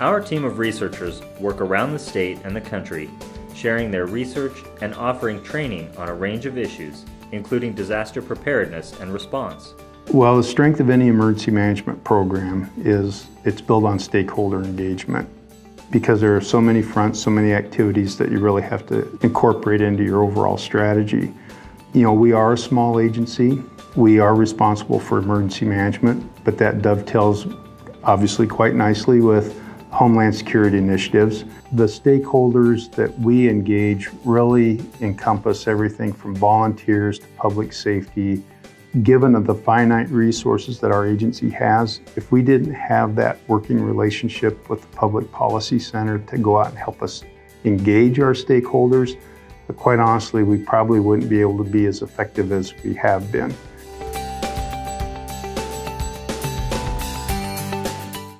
Our team of researchers work around the state and the country, sharing their research and offering training on a range of issues, including disaster preparedness and response. Well, the strength of any emergency management program is it's built on stakeholder engagement because there are so many fronts, so many activities that you really have to incorporate into your overall strategy. You know, we are a small agency. We are responsible for emergency management, but that dovetails obviously quite nicely with Homeland Security initiatives. The stakeholders that we engage really encompass everything from volunteers to public safety. Given the finite resources that our agency has, if we didn't have that working relationship with the Public Policy Center to go out and help us engage our stakeholders, quite honestly, we probably wouldn't be able to be as effective as we have been.